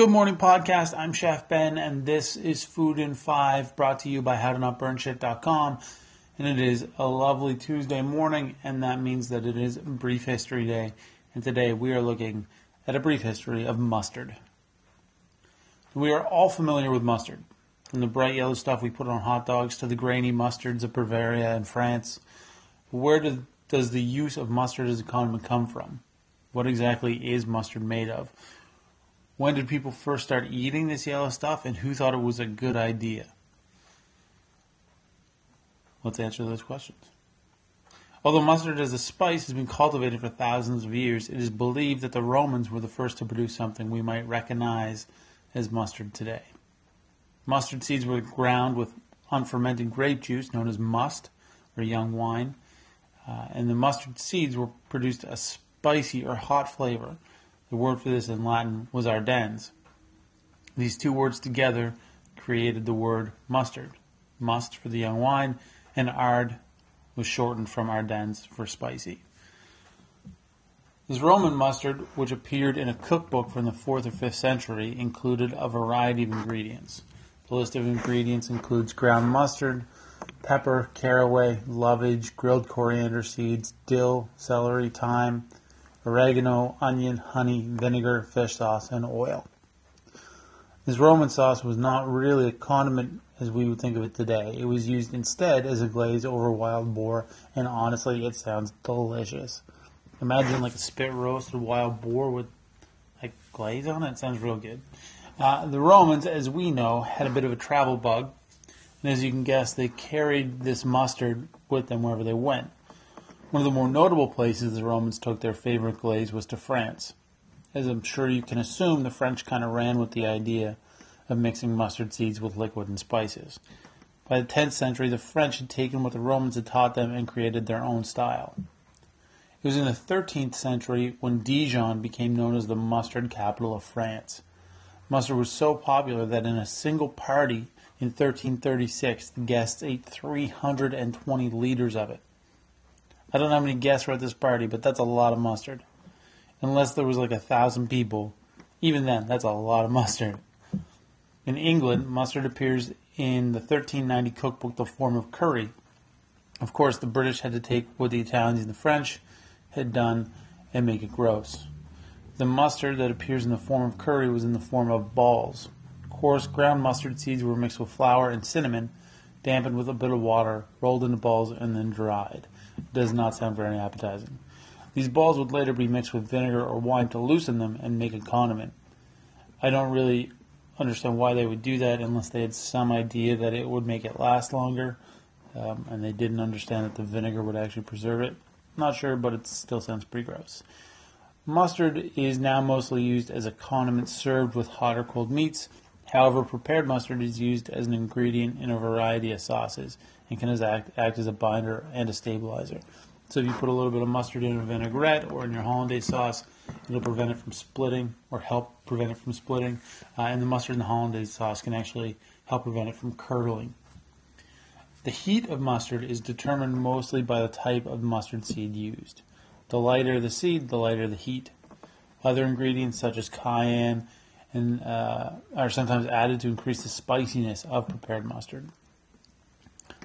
Good morning, podcast. I'm Chef Ben, and this is Food in Five, brought to you by HowToNotBurnShit.com. And it is a lovely Tuesday morning, and that means that it is Brief History Day. And today we are looking at a brief history of mustard. We are all familiar with mustard, from the bright yellow stuff we put on hot dogs to the grainy mustards of Bavaria and France. Where do, does the use of mustard as a condiment come from? What exactly is mustard made of? When did people first start eating this yellow stuff, and who thought it was a good idea? Let's answer those questions. Although mustard as a spice has been cultivated for thousands of years, it is believed that the Romans were the first to produce something we might recognize as mustard today. Mustard seeds were ground with unfermented grape juice, known as must or young wine, uh, and the mustard seeds were produced a spicy or hot flavor the word for this in Latin was ardens. These two words together created the word mustard. Must for the young wine, and ard was shortened from ardens for spicy. This Roman mustard, which appeared in a cookbook from the 4th or 5th century, included a variety of ingredients. The list of ingredients includes ground mustard, pepper, caraway, lovage, grilled coriander seeds, dill, celery, thyme, oregano, onion, honey, vinegar, fish sauce, and oil. This Roman sauce was not really a condiment as we would think of it today. It was used instead as a glaze over wild boar, and honestly, it sounds delicious. Imagine like a spit roasted wild boar with like glaze on it. it sounds real good. Uh, the Romans, as we know, had a bit of a travel bug, and as you can guess, they carried this mustard with them wherever they went. One of the more notable places the Romans took their favorite glaze was to France. As I'm sure you can assume, the French kind of ran with the idea of mixing mustard seeds with liquid and spices. By the 10th century, the French had taken what the Romans had taught them and created their own style. It was in the 13th century when Dijon became known as the mustard capital of France. Mustard was so popular that in a single party in 1336, the guests ate 320 liters of it. I don't know how many guests were at this party, but that's a lot of mustard. Unless there was like a thousand people, even then, that's a lot of mustard. In England, mustard appears in the 1390 cookbook, The Form of Curry. Of course, the British had to take what the Italians and the French had done and make it gross. The mustard that appears in the form of curry was in the form of balls. Coarse ground mustard seeds were mixed with flour and cinnamon, dampened with a bit of water, rolled into balls, and then dried does not sound very appetizing. These balls would later be mixed with vinegar or wine to loosen them and make a condiment. I don't really understand why they would do that unless they had some idea that it would make it last longer, um, and they didn't understand that the vinegar would actually preserve it. Not sure, but it still sounds pretty gross. Mustard is now mostly used as a condiment served with hot or cold meats. However, prepared mustard is used as an ingredient in a variety of sauces, and can act, act as a binder and a stabilizer. So if you put a little bit of mustard in a vinaigrette or in your hollandaise sauce, it'll prevent it from splitting or help prevent it from splitting. Uh, and the mustard in the hollandaise sauce can actually help prevent it from curdling. The heat of mustard is determined mostly by the type of mustard seed used. The lighter the seed, the lighter the heat. Other ingredients such as cayenne and uh, are sometimes added to increase the spiciness of prepared mustard.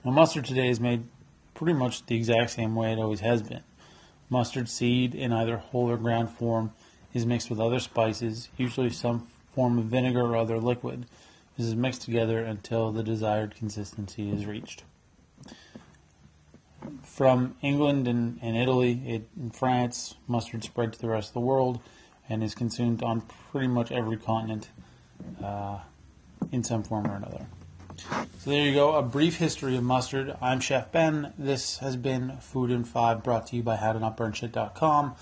Now, mustard today is made pretty much the exact same way it always has been. Mustard seed in either whole or ground form is mixed with other spices, usually some form of vinegar or other liquid. This is mixed together until the desired consistency is reached. From England and, and Italy it, and France, mustard spread to the rest of the world and is consumed on pretty much every continent uh, in some form or another. So there you go, a brief history of mustard. I'm Chef Ben. This has been Food in 5 brought to you by HowToNotBurnShit.com.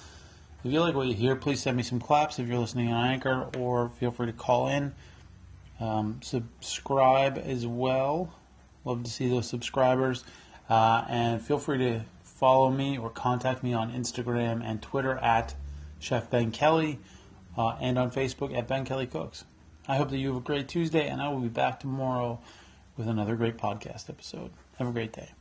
If you like what you hear, please send me some claps if you're listening on Anchor, or feel free to call in. Um, subscribe as well. Love to see those subscribers. Uh, and feel free to follow me or contact me on Instagram and Twitter at Chef Ben Kelly uh, and on Facebook at Ben Kelly Cooks. I hope that you have a great Tuesday, and I will be back tomorrow with another great podcast episode. Have a great day.